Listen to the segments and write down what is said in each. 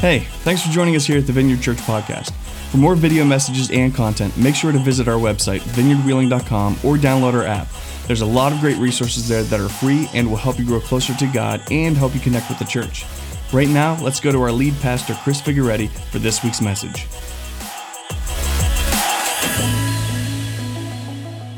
Hey, thanks for joining us here at the Vineyard Church Podcast. For more video messages and content, make sure to visit our website, vineyardwheeling.com, or download our app. There's a lot of great resources there that are free and will help you grow closer to God and help you connect with the church. Right now, let's go to our lead pastor, Chris Figueretti, for this week's message.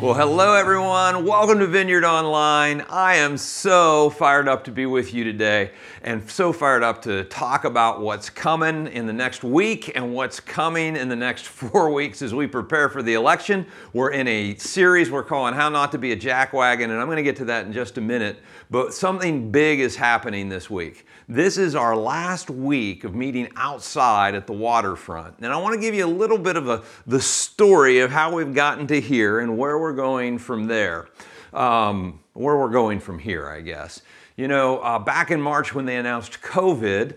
Well, hello everyone. Welcome to Vineyard Online. I am so fired up to be with you today and so fired up to talk about what's coming in the next week and what's coming in the next four weeks as we prepare for the election. We're in a series we're calling How Not to Be a Jackwagon, and I'm going to get to that in just a minute. But something big is happening this week. This is our last week of meeting outside at the waterfront. And I want to give you a little bit of a, the story of how we've gotten to here and where we're going from there. Um, where we're going from here, I guess. You know, uh, back in March when they announced COVID,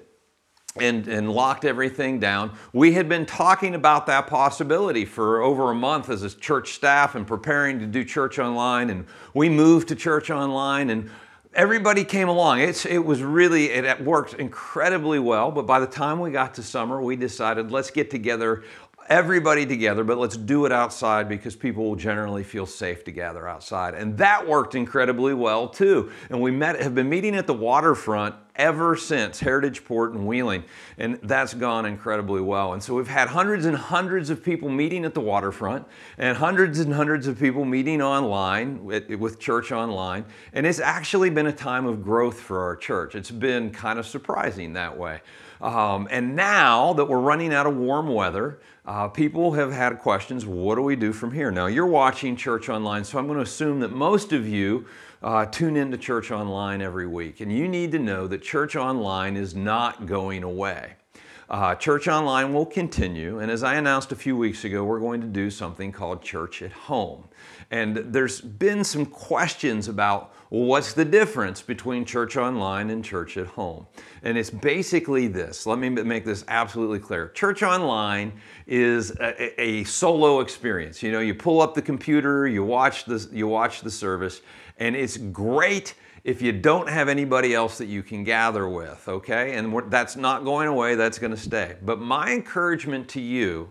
and, and, locked everything down. We had been talking about that possibility for over a month as a church staff and preparing to do church online. And we moved to church online and everybody came along. It's, it was really, it worked incredibly well. But by the time we got to summer, we decided let's get together everybody together, but let's do it outside because people will generally feel safe to gather outside. And that worked incredibly well too. And we met, have been meeting at the waterfront ever since Heritage Port and Wheeling, and that's gone incredibly well. And so we've had hundreds and hundreds of people meeting at the waterfront, and hundreds and hundreds of people meeting online with, Church Online. And it's actually been a time of growth for our church. It's been kind of surprising that way. Um, and now that we're running out of warm weather, uh, people have had questions what do we do from here? Now, you're watching Church Online, so I'm going to assume that most of you uh, tune into Church Online every week. And you need to know that Church Online is not going away. Uh, Church Online will continue, and as I announced a few weeks ago, we're going to do something called Church at Home. And there's been some questions about what's the difference between church online and church at home. And it's basically this. Let me make this absolutely clear. Church online is a, a solo experience. You know, you pull up the computer, you watch the, you watch the service, and it's great if you don't have anybody else that you can gather with, okay? And that's not going away, that's going to stay. But my encouragement to you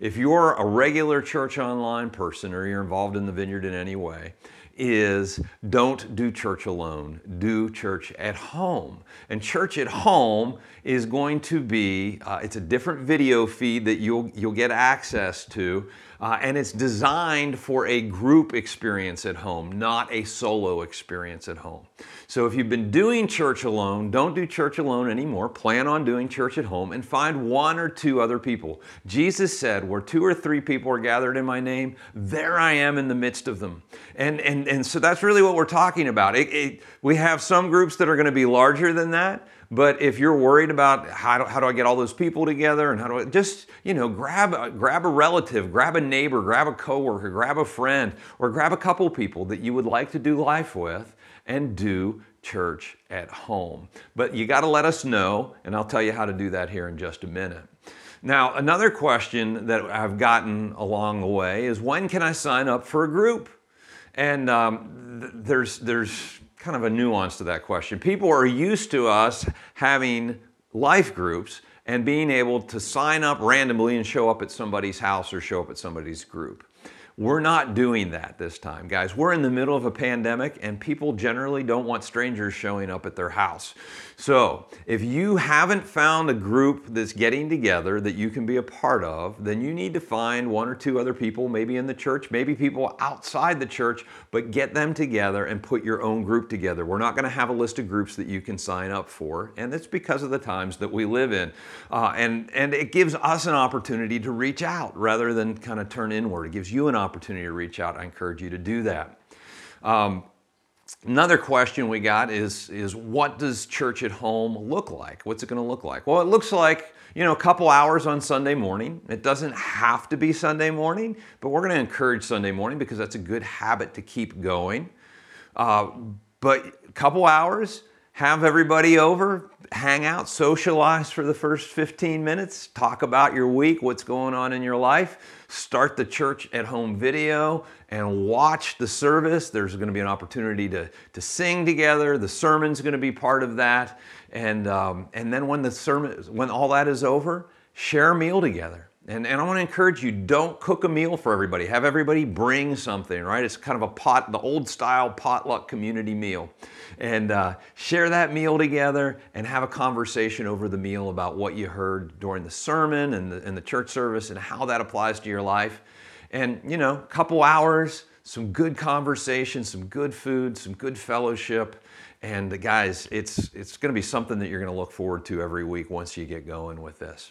if you're a regular church online person or you're involved in the vineyard in any way, is don't do church alone, do church at home. And church at home is going to be, uh, it's a different video feed that you'll, you'll get access to uh, and it's designed for a group experience at home, not a solo experience at home. So if you've been doing church alone, don't do church alone anymore. Plan on doing church at home and find one or two other people. Jesus said, Where two or three people are gathered in my name, there I am in the midst of them. And, and, and so that's really what we're talking about. It, it, we have some groups that are going to be larger than that. But if you're worried about how do, how do I get all those people together and how do I just, you know, grab a, grab a relative, grab a neighbor, grab a coworker, grab a friend, or grab a couple people that you would like to do life with and do church at home. But you got to let us know, and I'll tell you how to do that here in just a minute. Now, another question that I've gotten along the way is when can I sign up for a group? And um, th- there's, there's kind of a nuance to that question. People are used to us having life groups and being able to sign up randomly and show up at somebody's house or show up at somebody's group. We're not doing that this time, guys. We're in the middle of a pandemic and people generally don't want strangers showing up at their house. So, if you haven't found a group that's getting together that you can be a part of, then you need to find one or two other people, maybe in the church, maybe people outside the church, but get them together and put your own group together. We're not going to have a list of groups that you can sign up for, and it's because of the times that we live in. Uh, and, and it gives us an opportunity to reach out rather than kind of turn inward. It gives you an opportunity to reach out. I encourage you to do that. Um, Another question we got is, is what does church at home look like? What's it going to look like? Well, it looks like, you know, a couple hours on Sunday morning. It doesn't have to be Sunday morning, but we're going to encourage Sunday morning because that's a good habit to keep going. Uh, but a couple hours, have everybody over, hang out, socialize for the first 15 minutes, talk about your week, what's going on in your life, start the church at home video and watch the service. There's going to be an opportunity to, to sing together. The sermon's going to be part of that. And, um, and then when the sermon, when all that is over, share a meal together. And, and I want to encourage you don't cook a meal for everybody. Have everybody bring something, right? It's kind of a pot, the old style potluck community meal. And uh, share that meal together and have a conversation over the meal about what you heard during the sermon and the, and the church service and how that applies to your life. And, you know, a couple hours, some good conversation, some good food, some good fellowship. And guys, it's, it's going to be something that you're going to look forward to every week once you get going with this.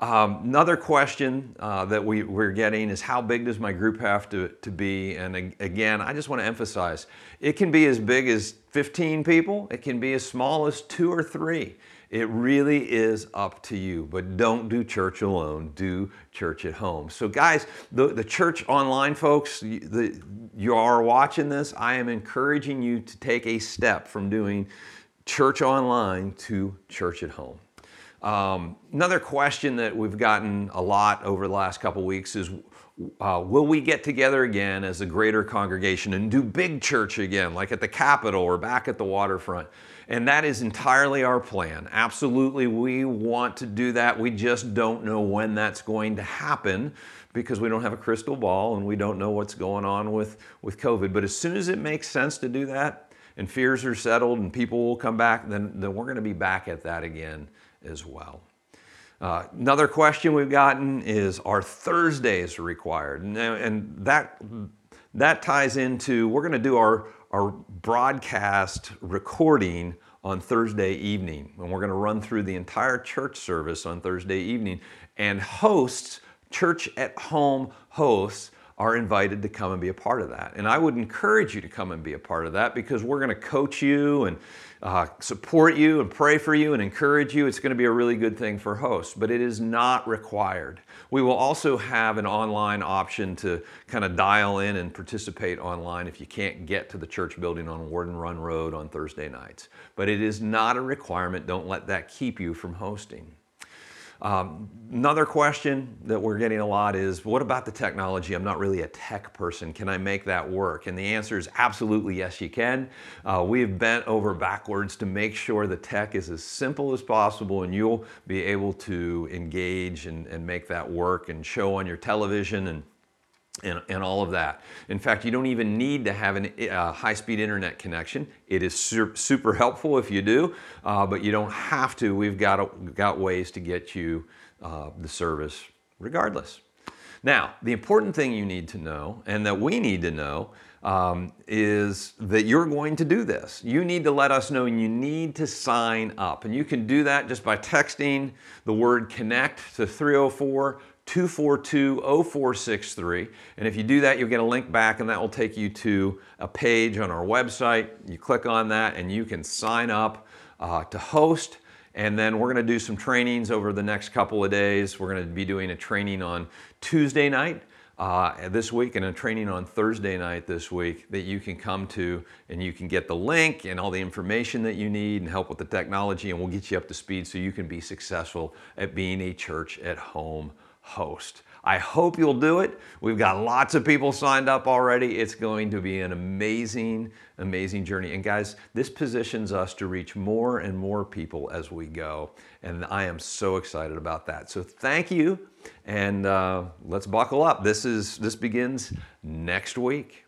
Um, another question uh, that we, we're getting is how big does my group have to, to be? And again, I just want to emphasize it can be as big as 15 people, it can be as small as two or three. It really is up to you, but don't do church alone. Do church at home. So, guys, the, the church online folks, the, you are watching this. I am encouraging you to take a step from doing church online to church at home. Um, another question that we've gotten a lot over the last couple weeks is uh, will we get together again as a greater congregation and do big church again, like at the Capitol or back at the waterfront? And that is entirely our plan. Absolutely, we want to do that. We just don't know when that's going to happen because we don't have a crystal ball and we don't know what's going on with, with COVID. But as soon as it makes sense to do that and fears are settled and people will come back, then, then we're going to be back at that again as well. Uh, another question we've gotten is Are Thursdays required? And, and that, that ties into we're going to do our, our broadcast recording on Thursday evening. And we're going to run through the entire church service on Thursday evening. And hosts, church at home hosts, are invited to come and be a part of that. And I would encourage you to come and be a part of that because we're going to coach you and uh, support you and pray for you and encourage you. It's going to be a really good thing for hosts, but it is not required. We will also have an online option to kind of dial in and participate online if you can't get to the church building on Warden Run Road on Thursday nights. But it is not a requirement. Don't let that keep you from hosting. Um, another question that we're getting a lot is what about the technology? I'm not really a tech person. Can I make that work? And the answer is absolutely yes, you can. Uh, we have bent over backwards to make sure the tech is as simple as possible and you'll be able to engage and, and make that work and show on your television and and, and, all of that. In fact, you don't even need to have a uh, high-speed internet connection. It is su- super helpful if you do, uh, but you don't have to. We've got, got ways to get you uh, the service regardless. Now, the important thing you need to know, and that we need to know, um, is that you're going to do this. You need to let us know and you need to sign up. And you can do that just by texting the word connect to 304 242 0463. And if you do that, you'll get a link back, and that will take you to a page on our website. You click on that, and you can sign up uh, to host. And then we're going to do some trainings over the next couple of days. We're going to be doing a training on Tuesday night uh, this week and a training on Thursday night this week that you can come to and you can get the link and all the information that you need and help with the technology, and we'll get you up to speed so you can be successful at being a church at home host. I hope you'll do it. We've got lots of people signed up already. It's going to be an amazing, amazing journey. And guys, this positions us to reach more and more people as we go. And I am so excited about that. So thank you. And uh, let's buckle up. This is this begins next week.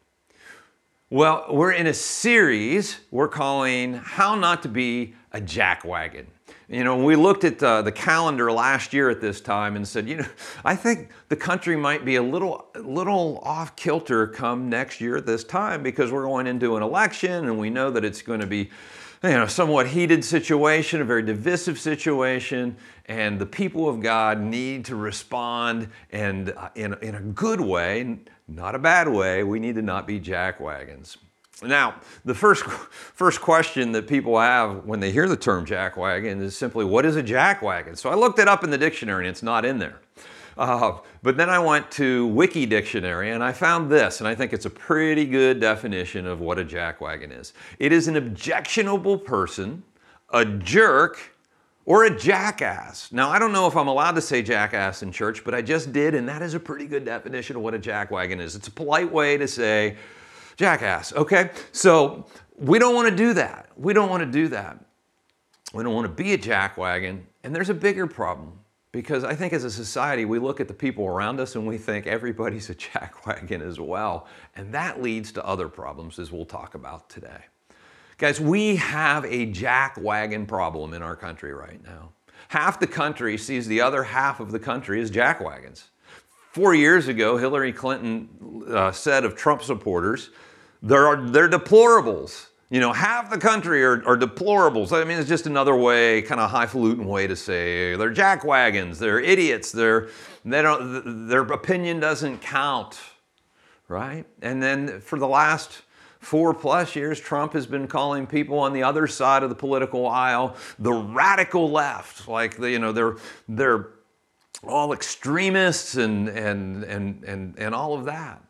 Well, we're in a series we're calling How Not to Be a Jackwagon. You know, we looked at uh, the calendar last year at this time and said, you know, I think the country might be a little, little off kilter come next year at this time because we're going into an election and we know that it's going to be, you know, somewhat heated situation, a very divisive situation, and the people of God need to respond and uh, in, in a good way, not a bad way. We need to not be jackwagons. Now, the first, first question that people have when they hear the term jackwagon is simply, what is a jackwagon? So I looked it up in the dictionary and it's not in there. Uh, but then I went to Wiki Dictionary and I found this, and I think it's a pretty good definition of what a jackwagon is. It is an objectionable person, a jerk, or a jackass. Now, I don't know if I'm allowed to say jackass in church, but I just did, and that is a pretty good definition of what a jackwagon is. It's a polite way to say jackass, okay? So we don't want to do that. We don't want to do that. We don't want to be a jackwagon. And there's a bigger problem because I think as a society, we look at the people around us and we think everybody's a jackwagon as well. And that leads to other problems, as we'll talk about today. Guys, we have a jackwagon problem in our country right now. Half the country sees the other half of the country as jackwagons. Four years ago, Hillary Clinton uh, said of Trump supporters, they're, they're deplorables. You know, half the country are, are deplorables. I mean, it's just another way, kind of highfalutin way to say they're jackwagons, they're idiots, they're, they don't, their opinion doesn't count, right? And then for the last four plus years, Trump has been calling people on the other side of the political aisle the radical left. Like, the, you know, they're, they're all extremists and, and, and, and, and all of that.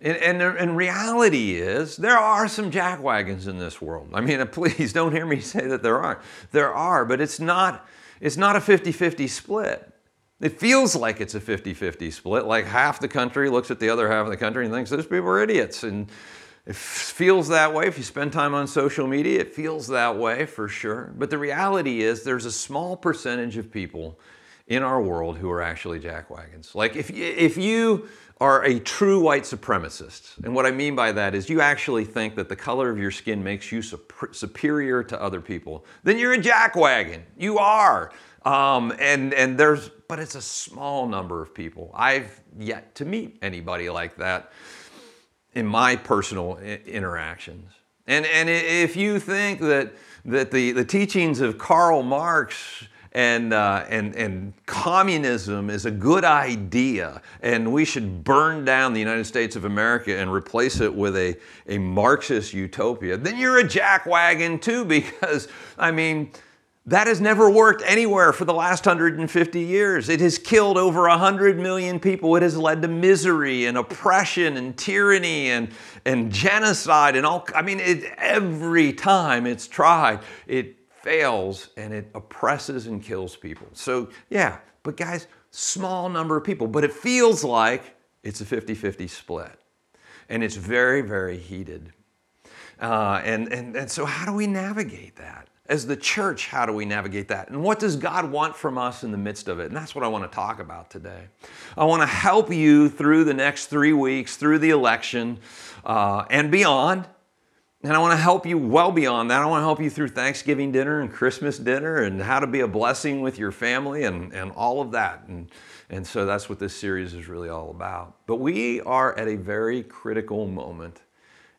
And, and, and, reality is, there are some jackwagons in this world. I mean, please don't hear me say that there aren't. There are, but it's not, it's not a 50 50 split. It feels like it's a 50 50 split, like half the country looks at the other half of the country and thinks those people are idiots. And it feels that way. If you spend time on social media, it feels that way for sure. But the reality is, there's a small percentage of people in our world who are actually jackwagons. Like if, if you are a true white supremacist. And what I mean by that is you actually think that the color of your skin makes you superior to other people. Then you're a jackwagon. You are. Um, and, and there's, but it's a small number of people. I've yet to meet anybody like that in my personal interactions. And, and if you think that, that the, the teachings of Karl Marx and, uh, and, and communism is a good idea, and we should burn down the United States of America and replace it with a, a Marxist utopia, then you're a jackwagon too, because, I mean, that has never worked anywhere for the last 150 years. It has killed over 100 million people. It has led to misery and oppression and tyranny and, and genocide and all. I mean, it, every time it's tried, it fails and it oppresses and kills people. So, yeah, but guys, small number of people, but it feels like it's a 50 50 split. And it's very, very heated. Uh, and, and, and so, how do we navigate that? As the church, how do we navigate that? And what does God want from us in the midst of it? And that's what I want to talk about today. I want to help you through the next three weeks, through the election, uh, and beyond and I want to help you well beyond that. I want to help you through Thanksgiving dinner and Christmas dinner and how to be a blessing with your family and, and all of that. And, and so that's what this series is really all about. But we are at a very critical moment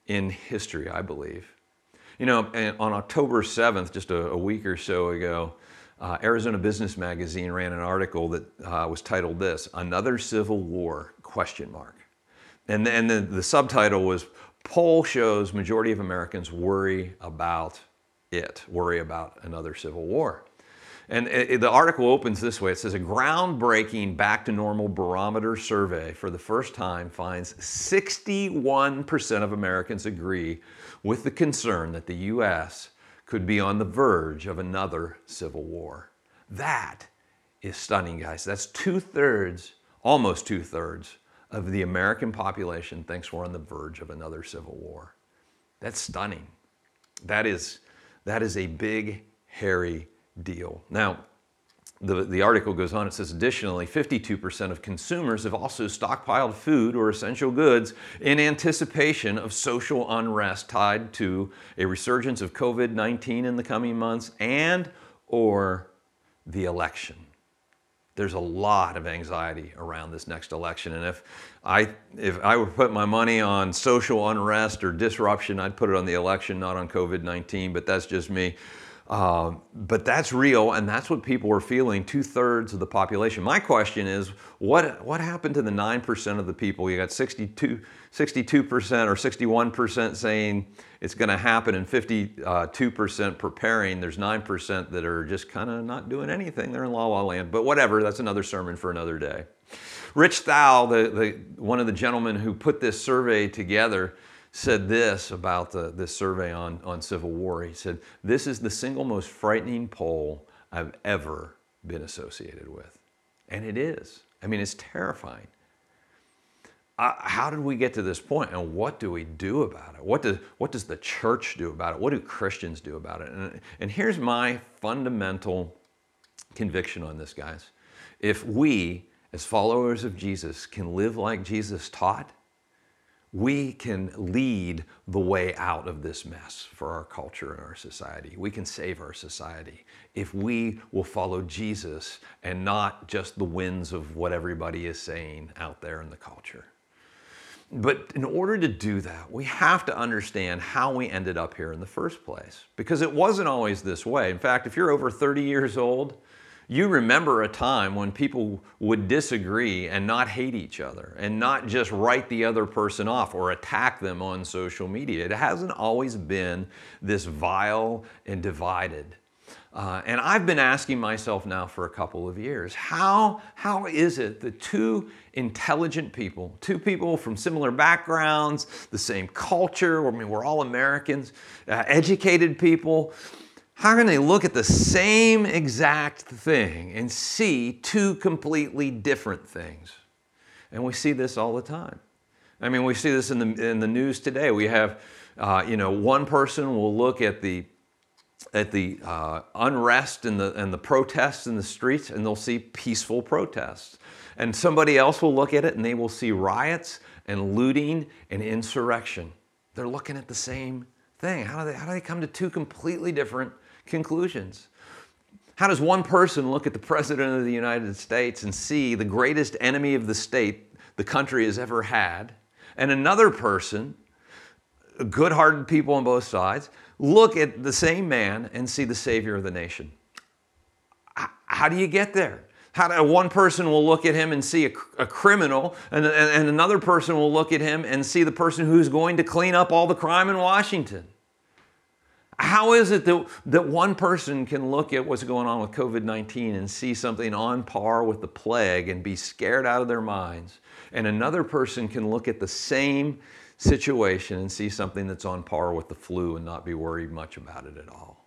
in history, I believe. You know, on October 7th, just a, a week or so ago, uh, Arizona Business Magazine ran an article that uh, was titled this, Another Civil War, question mark. And then the, the subtitle was poll shows majority of Americans worry about it, worry about another civil war. And it, the article opens this way. It says a groundbreaking back to normal barometer survey for the first time finds 61% of Americans agree with the concern that the U.S. could be on the verge of another civil war. That is stunning, guys. That's two thirds, almost two thirds of the American population thinks we're on the verge of another civil war. That's stunning. That is, that is a big, hairy deal. Now, the, the article goes on, it says additionally, 52% of consumers have also stockpiled food or essential goods in anticipation of social unrest tied to a resurgence of COVID-19 in the coming months and or the election there's a lot of anxiety around this next election. And if I, if I would put my money on social unrest or disruption, I'd put it on the election, not on COVID 19, but that's just me. Uh, but that's real, and that's what people are feeling. Two thirds of the population. My question is, what what happened to the nine percent of the people? You got 62 percent or 61 percent saying it's going to happen, and 52 percent preparing. There's nine percent that are just kind of not doing anything. They're in la la land. But whatever. That's another sermon for another day. Rich Thau, the, the one of the gentlemen who put this survey together said this about the, this survey on, on Civil War. He said, This is the single most frightening poll I've ever been associated with. And it is. I mean, it's terrifying. How did we get to this point and what do we do about it? What, does what does the church do about it? What do Christians do about it? And, and here's my fundamental conviction on this, guys. If we, as followers of Jesus, can live like Jesus taught, we can lead the way out of this mess for our culture and our society. We can save our society if we will follow Jesus and not just the winds of what everybody is saying out there in the culture. But in order to do that, we have to understand how we ended up here in the first place because it wasn't always this way. In fact, if you're over 30 years old, you remember a time when people would disagree and not hate each other and not just write the other person off or attack them on social media. It hasn't always been this vile and divided. Uh, and I've been asking myself now for a couple of years how, how is it that two intelligent people, two people from similar backgrounds, the same culture, I mean, we're all Americans, uh, educated people, how can they look at the same exact thing and see two completely different things? And we see this all the time. I mean, we see this in the, in the news today. We have, uh, you know, one person will look at the at the uh, unrest and the, and the protests in the streets and they'll see peaceful protests. And somebody else will look at it and they will see riots and looting and insurrection. They're looking at the same thing. How do they, how do they come to two completely different conclusions. How does one person look at the President of the United States and see the greatest enemy of the state the country has ever had, and another person, good hearted people on both sides, look at the same man and see the Savior of the nation? How do you get there? How do, one person will look at him and see a, a criminal, and, and, and another person will look at him and see the person who's going to clean up all the crime in Washington. How is it that, that one person can look at what's going on with COVID 19 and see something on par with the plague and be scared out of their minds? And another person can look at the same situation and see something that's on par with the flu and not be worried much about it at all?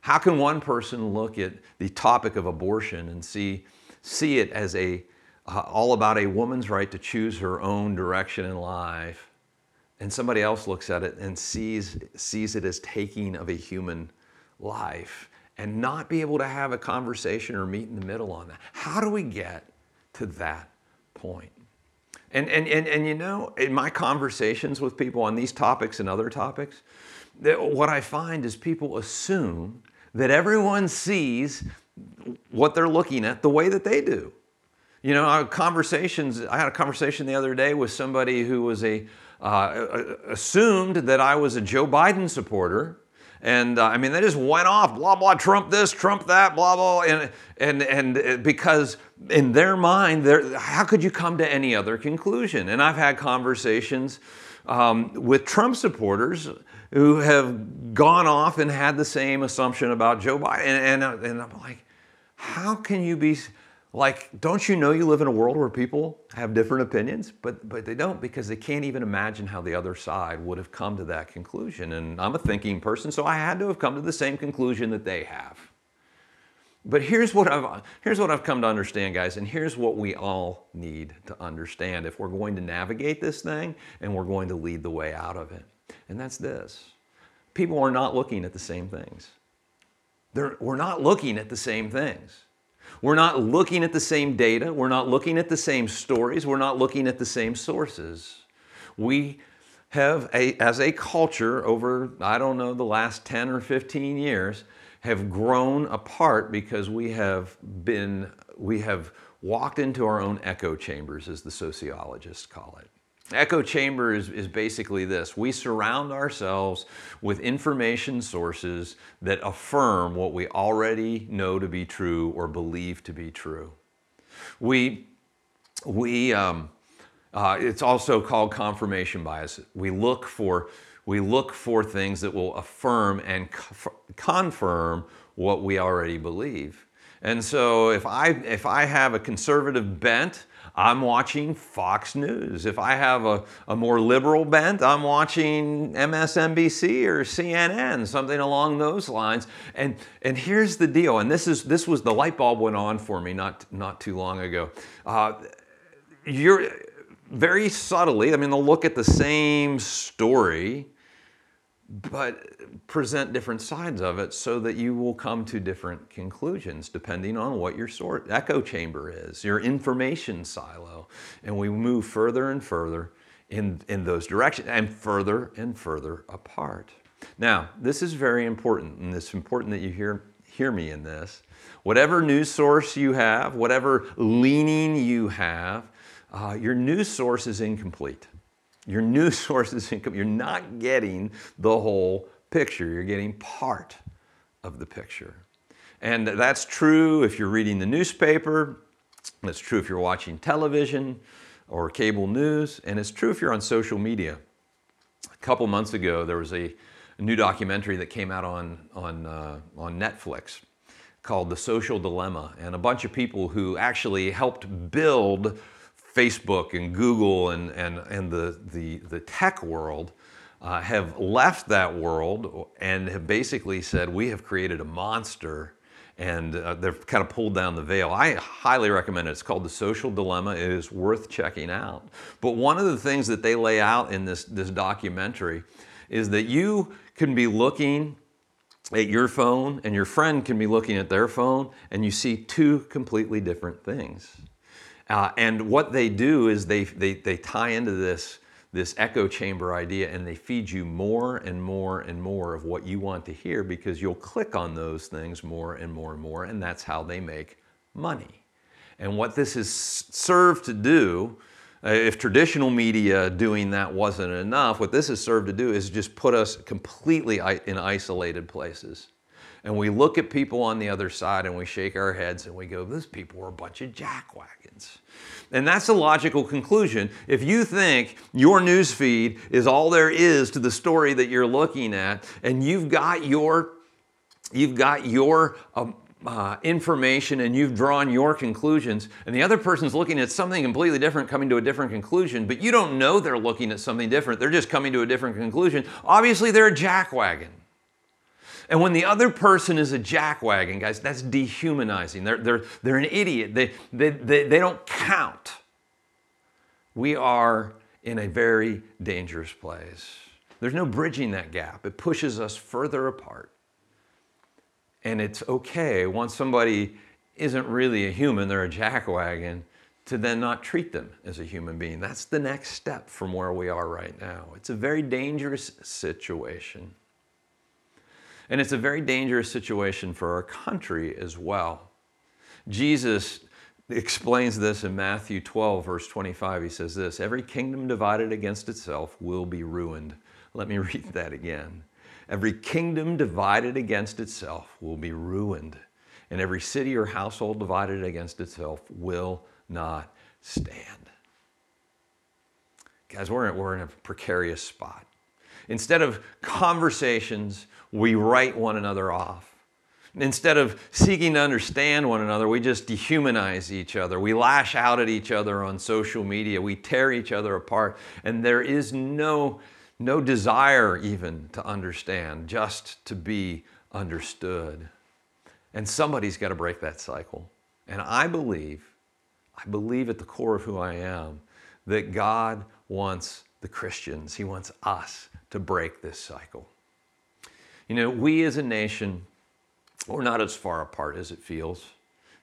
How can one person look at the topic of abortion and see, see it as a, uh, all about a woman's right to choose her own direction in life and somebody else looks at it and sees, sees it as taking of a human life and not be able to have a conversation or meet in the middle on that. How do we get to that point? And, and, and, and you know, in my conversations with people on these topics and other topics, what I find is people assume that everyone sees what they're looking at the way that they do. You know, conversations, I had a conversation the other day with somebody who was a, uh, assumed that I was a Joe Biden supporter. And uh, I mean, they just went off, blah, blah, Trump this, Trump that, blah, blah. And, and, and uh, because in their mind, how could you come to any other conclusion? And I've had conversations um, with Trump supporters who have gone off and had the same assumption about Joe Biden. And, and, and I'm like, how can you be like, don't you know you live in a world where people have different opinions? But, but they don't because they can't even imagine how the other side would have come to that conclusion. And I'm a thinking person, so I had to have come to the same conclusion that they have. But here's what I've, here's what I've come to understand, guys, and here's what we all need to understand if we're going to navigate this thing and we're going to lead the way out of it. And that's this people are not looking at the same things. They're, we're not looking at the same things. We're not looking at the same data. We're not looking at the same stories. We're not looking at the same sources. We have, a, as a culture, over, I don't know, the last 10 or 15 years, have grown apart because we have been, we have walked into our own echo chambers, as the sociologists call it. Echo chamber is, is basically this we surround ourselves with information sources that affirm what we already know to be true or believe to be true. We, we um, uh, it's also called confirmation bias. We look for we look for things that will affirm and confirm what we already believe. And so if I if I have a conservative bent, I'm watching Fox News. If I have a, a more liberal bent, I'm watching MSNBC or CNN, something along those lines. And, and here's the deal, and this, is, this was the light bulb went on for me not, not too long ago. Uh, you're very subtly, I mean, they'll look at the same story but present different sides of it so that you will come to different conclusions depending on what your sort echo chamber is, your information silo. And we move further and further in, in those directions and further and further apart. Now, this is very important, and it's important that you hear, hear me in this. Whatever news source you have, whatever leaning you have, uh, your news source is incomplete. Your news source is income. You're not getting the whole picture. You're getting part of the picture. And that's true if you're reading the newspaper. That's true if you're watching television or cable news. And it's true if you're on social media. A couple months ago, there was a, a new documentary that came out on, on, uh, on Netflix called The Social Dilemma. And a bunch of people who actually helped build Facebook and Google and, and, and the, the, the tech world uh, have left that world and have basically said, we have created a monster and uh, they've kind of pulled down the veil. I highly recommend it. It's called The Social Dilemma. It is worth checking out. But one of the things that they lay out in this, this documentary is that you can be looking at your phone and your friend can be looking at their phone and you see two completely different things. Uh, and what they do is they, they, they tie into this, this echo chamber idea and they feed you more and more and more of what you want to hear because you'll click on those things more and more and more, and that's how they make money. And what this is served to do, uh, if traditional media doing that wasn't enough, what this has served to do is just put us completely in isolated places. And we look at people on the other side and we shake our heads and we go, those people are a bunch of jackwagons. And that's a logical conclusion. If you think your news feed is all there is to the story that you're looking at, and you've got your you've got your um, uh, information and you've drawn your conclusions, and the other person's looking at something completely different, coming to a different conclusion, but you don't know they're looking at something different. They're just coming to a different conclusion. Obviously, they're a jackwagon. And when the other person is a jackwagon, guys, that's dehumanizing. They're, they're, they're an idiot. They, they, they, they don't count. We are in a very dangerous place. There's no bridging that gap, it pushes us further apart. And it's okay once somebody isn't really a human, they're a jackwagon, to then not treat them as a human being. That's the next step from where we are right now. It's a very dangerous situation. And it's a very dangerous situation for our country as well. Jesus explains this in Matthew 12, verse 25. He says this Every kingdom divided against itself will be ruined. Let me read that again. Every kingdom divided against itself will be ruined, and every city or household divided against itself will not stand. Guys, we're in, we're in a precarious spot. Instead of conversations, we write one another off. Instead of seeking to understand one another, we just dehumanize each other. We lash out at each other on social media. We tear each other apart. And there is no, no desire even to understand, just to be understood. And somebody's got to break that cycle. And I believe, I believe at the core of who I am, that God wants the Christians, He wants us to break this cycle. You know, we as a nation, we're not as far apart as it feels.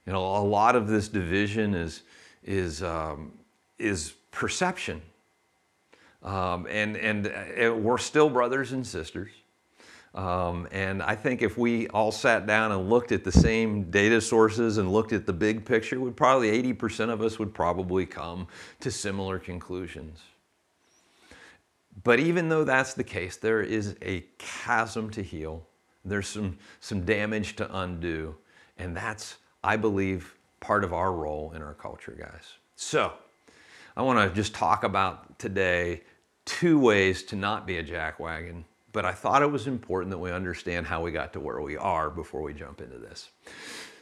You know, a lot of this division is, is, um, is perception. Um, and, and we're still brothers and sisters. Um, and I think if we all sat down and looked at the same data sources and looked at the big picture, would probably 80% of us would probably come to similar conclusions. But even though that's the case, there is a chasm to heal. There's some, some damage to undo. And that's, I believe, part of our role in our culture, guys. So, I want to just talk about today two ways to not be a jackwagon, but I thought it was important that we understand how we got to where we are before we jump into this.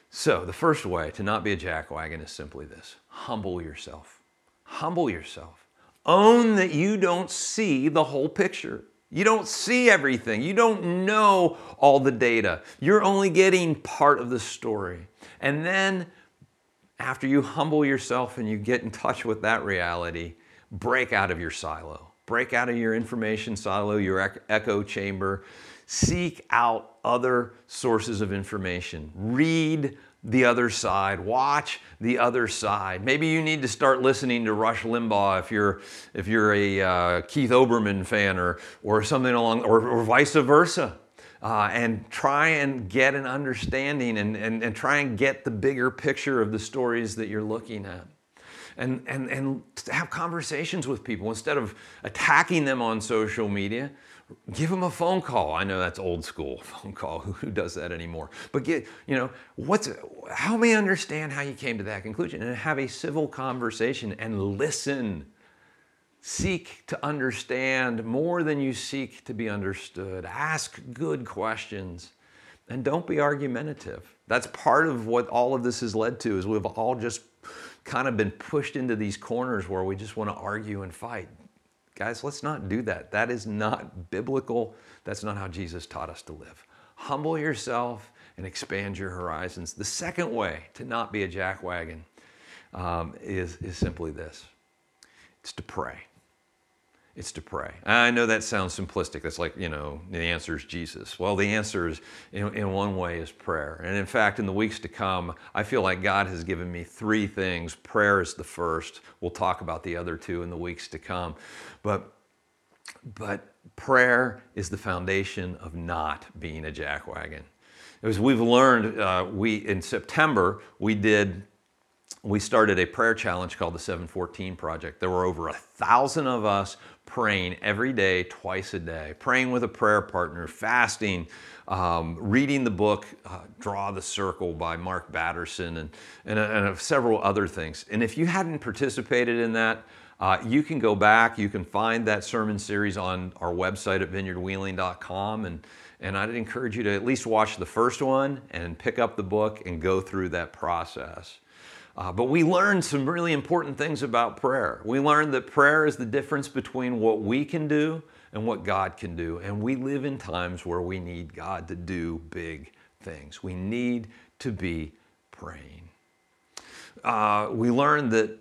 So, the first way to not be a jackwagon is simply this humble yourself. Humble yourself. Own that you don't see the whole picture. You don't see everything. You don't know all the data. You're only getting part of the story. And then, after you humble yourself and you get in touch with that reality, break out of your silo. Break out of your information silo, your echo chamber. Seek out other sources of information. Read the other side. Watch the other side. Maybe you need to start listening to Rush Limbaugh if you're if you're a uh, Keith Olbermann fan or or something along or, or vice versa. Uh, and try and get an understanding and, and, and try and get the bigger picture of the stories that you're looking at. And, and, and have conversations with people instead of attacking them on social media give them a phone call. I know that's old school phone call. Who does that anymore? But get, you know, what's, help me understand how you came to that conclusion and have a civil conversation and listen. Seek to understand more than you seek to be understood. Ask good questions and don't be argumentative. That's part of what all of this has led to is we've all just kind of been pushed into these corners where we just want to argue and fight. Guys, let's not do that. That is not biblical. That's not how Jesus taught us to live. Humble yourself and expand your horizons. The second way to not be a jackwagon um, is, is simply this it's to pray it's to pray. I know that sounds simplistic. That's like, you know, the answer is Jesus. Well, the answer is, in, in, one way, is prayer. And in fact, in the weeks to come, I feel like God has given me three things. Prayer is the first. We'll talk about the other two in the weeks to come. But, but prayer is the foundation of not being a jackwagon. As we've learned, uh, we in September, we did we started a prayer challenge called the 714 Project. There were over a thousand of us praying every day, twice a day, praying with a prayer partner, fasting, um, reading the book uh, Draw the Circle by Mark Batterson, and, and, and, several other things. And if you hadn't participated in that, uh, you can go back, you can find that sermon series on our website at vineyardwheeling.com. And, and I'd encourage you to at least watch the first one and pick up the book and go through that process. Uh, but we learned some really important things about prayer. We learned that prayer is the difference between what we can do and what God can do. And we live in times where we need God to do big things. We need to be praying. Uh, we learned that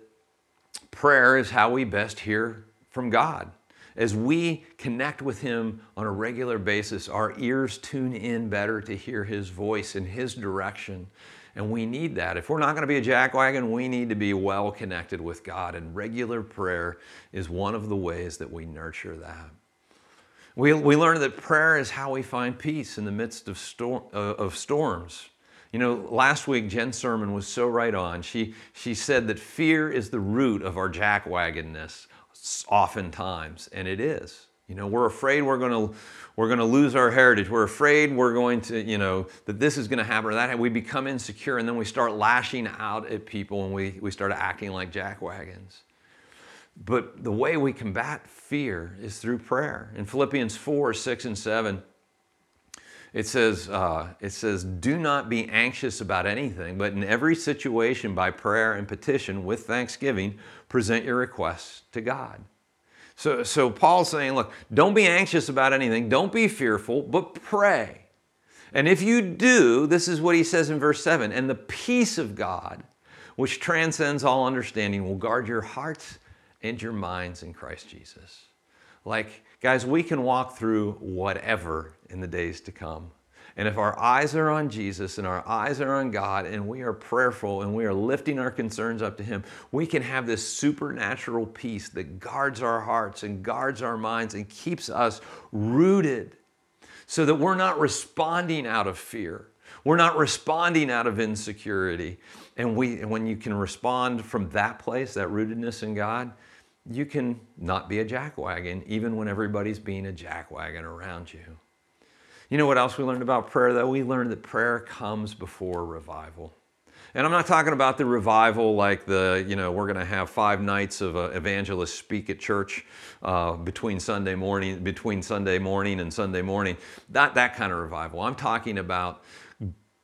prayer is how we best hear from God. As we connect with Him on a regular basis, our ears tune in better to hear His voice and His direction. And we need that. If we're not going to be a jackwagon, we need to be well connected with God. And regular prayer is one of the ways that we nurture that. We, we learned that prayer is how we find peace in the midst of, storm, uh, of storms. You know, last week Jen's sermon was so right on. She, she said that fear is the root of our jackwagonness oftentimes, and it is. You know, we're afraid we're going to we're going to lose our heritage. We're afraid we're going to, you know, that this is going to happen or that. We become insecure and then we start lashing out at people and we, we start acting like jackwagons. But the way we combat fear is through prayer. In Philippians 4, 6, and 7, it says, uh, it says, do not be anxious about anything, but in every situation by prayer and petition with thanksgiving, present your requests to God. So, so Paul's saying, look, don't be anxious about anything, don't be fearful, but pray. And if you do, this is what he says in verse 7 and the peace of God, which transcends all understanding, will guard your hearts and your minds in Christ Jesus. Like, guys, we can walk through whatever in the days to come. And if our eyes are on Jesus and our eyes are on God and we are prayerful and we are lifting our concerns up to Him, we can have this supernatural peace that guards our hearts and guards our minds and keeps us rooted so that we're not responding out of fear. We're not responding out of insecurity. And, we, and when you can respond from that place, that rootedness in God, you can not be a jackwagon, even when everybody's being a jackwagon around you. You know what else we learned about prayer, though? We learned that prayer comes before revival. And I'm not talking about the revival like the, you know, we're going to have five nights of uh, evangelists speak at church uh, between Sunday morning, between Sunday morning and Sunday morning. Not that kind of revival. I'm talking about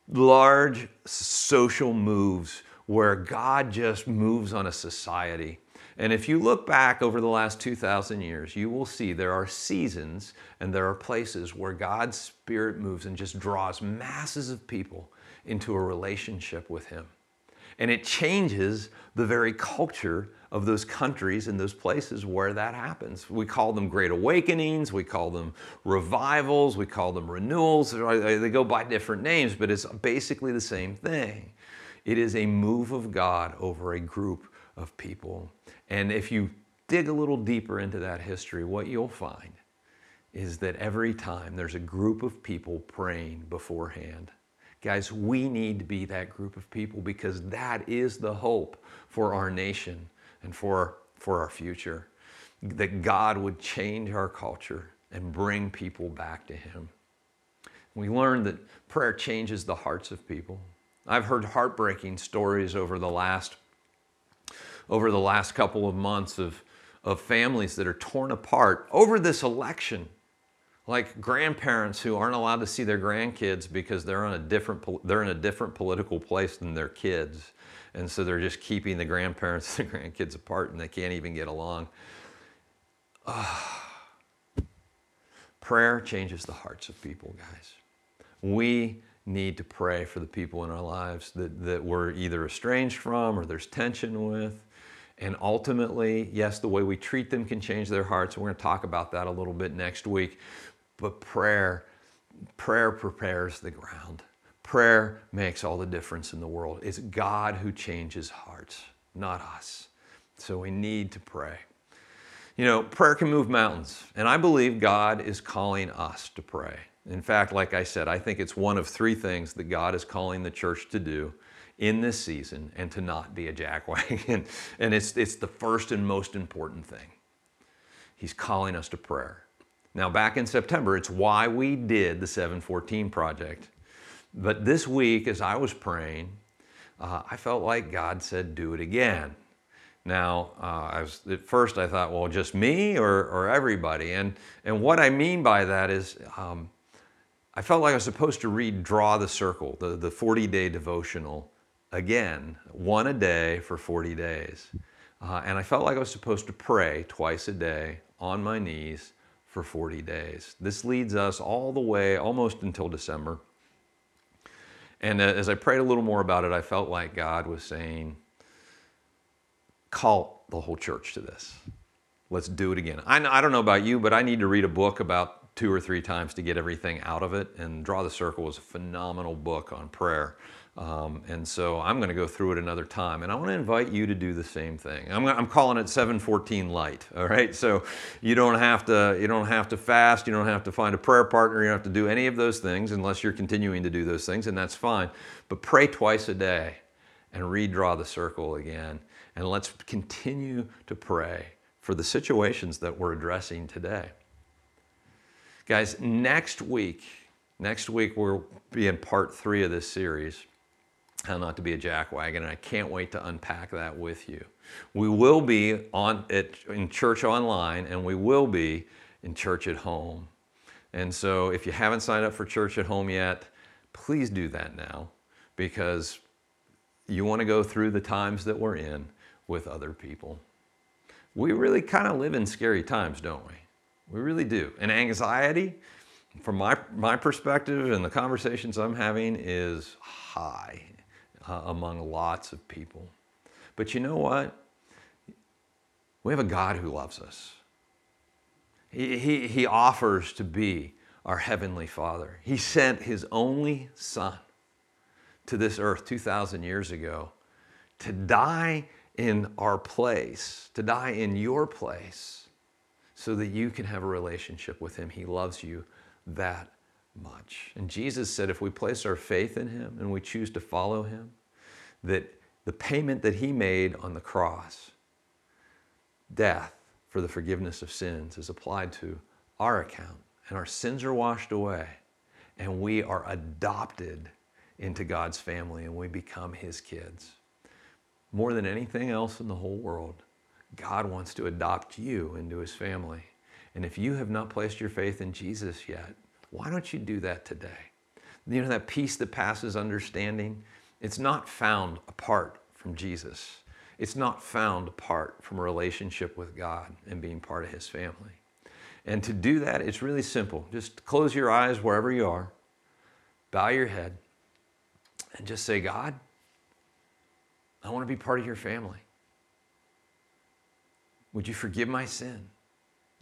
large social moves where God just moves on a society. And if you look back over the last 2,000 years, you will see there are seasons and there are places where God's Spirit moves and just draws masses of people into a relationship with Him. And it changes the very culture of those countries and those places where that happens. We call them great awakenings, we call them revivals, we call them renewals. They go by different names, but it's basically the same thing. It is a move of God over a group of people. And if you dig a little deeper into that history, what you'll find is that every time there's a group of people praying beforehand, guys, we need to be that group of people because that is the hope for our nation and for, for our future. That God would change our culture and bring people back to Him. We learned that prayer changes the hearts of people. I've heard heartbreaking stories over the last over the last couple of months of, of families that are torn apart over this election. Like grandparents who aren't allowed to see their grandkids because they're on a different they're in a different political place than their kids. And so they're just keeping the grandparents and the grandkids apart and they can't even get along. Prayer changes the hearts of people, guys. We need to pray for the people in our lives that, that we're either estranged from or there's tension with. And ultimately, yes, the way we treat them can change their hearts. We're going to talk about that a little bit next week. But prayer, prayer prepares the ground. Prayer makes all the difference in the world. It's God who changes hearts, not us. So we need to pray. You know, prayer can move mountains, and I believe God is calling us to pray. In fact, like I said, I think it's one of three things that God is calling the church to do in this season and to not be a jackwagon. and it's, it's the first and most important thing. He's calling us to prayer. Now, back in September, it's why we did the 714 project. But this week, as I was praying, uh, I felt like God said, do it again. Now, uh, was, at first I thought, well, just me or, or everybody? And, and what I mean by that is, um, I felt like I was supposed to read Draw the Circle, the, the 40 day devotional, again, one a day for 40 days. Uh, and I felt like I was supposed to pray twice a day on my knees for 40 days. This leads us all the way almost until December. And uh, as I prayed a little more about it, I felt like God was saying, call the whole church to this. Let's do it again. I, I don't know about you, but I need to read a book about two or three times to get everything out of it. And Draw the Circle was a phenomenal book on prayer. Um, and so I'm going to go through it another time. And I want to invite you to do the same thing. I'm, I'm calling it 714 light. All right. So you don't have to you don't have to fast. You don't have to find a prayer partner. You don't have to do any of those things unless you're continuing to do those things, and that's fine. But pray twice a day and redraw the circle again. And let's continue to pray for the situations that we're addressing today. Guys, next week, next week we'll be in part three of this series how not to be a jackwagon, and I can't wait to unpack that with you. We will be on in church online, and we will be in church at home. And so, if you haven't signed up for church at home yet, please do that now, because you want to go through the times that we're in with other people. We really kind of live in scary times, don't we? We really do. And anxiety, from my, my perspective and the conversations I'm having, is high uh, among lots of people. But you know what? We have a God who loves us. He, he, he offers to be our Heavenly Father. He sent His only Son to this earth 2,000 years ago to die in our place, to die in your place, so that you can have a relationship with Him. He loves you that much. And Jesus said if we place our faith in Him and we choose to follow Him, that the payment that He made on the cross, death for the forgiveness of sins, is applied to our account, and our sins are washed away, and we are adopted into God's family and we become His kids. More than anything else in the whole world, God wants to adopt you into His family. And if you have not placed your faith in Jesus yet, why don't you do that today? you know, that peace that passes understanding, it's not found apart from Jesus. It's not found apart from a relationship with God and being part of His family. And to do that, it's really simple. Just close your eyes wherever you are, bow your head, and just say, God, I want to be part of your family. Would you forgive my sin?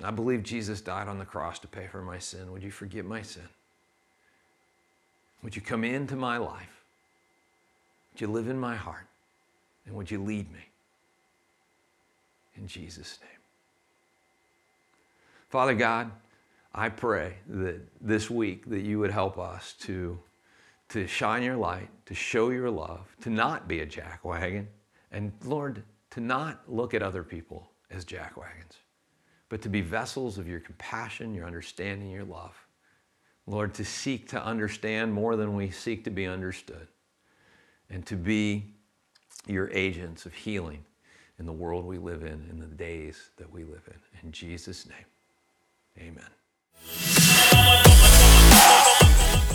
I believe Jesus died on the cross to pay for my sin. Would you forgive my sin? Would you come into my life? Would you live in my heart? And would you lead me? In Jesus' name. Father God, I pray that this week that you would help us to, to shine your light, to show your love, to not be a jackwagon, and Lord, to not look at other people as jackwagons, but to be vessels of your compassion, your understanding, your love. Lord, to seek to understand more than we seek to be understood, and to be your agents of healing in the world we live in, in the days that we live in. In Jesus' name, amen.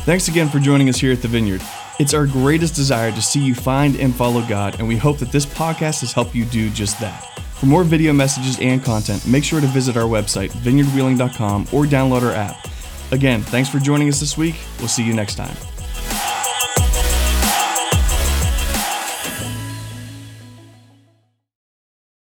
Thanks again for joining us here at the Vineyard. It's our greatest desire to see you find and follow God, and we hope that this podcast has helped you do just that. For more video messages and content, make sure to visit our website, vineyardwheeling.com, or download our app. Again, thanks for joining us this week. We'll see you next time.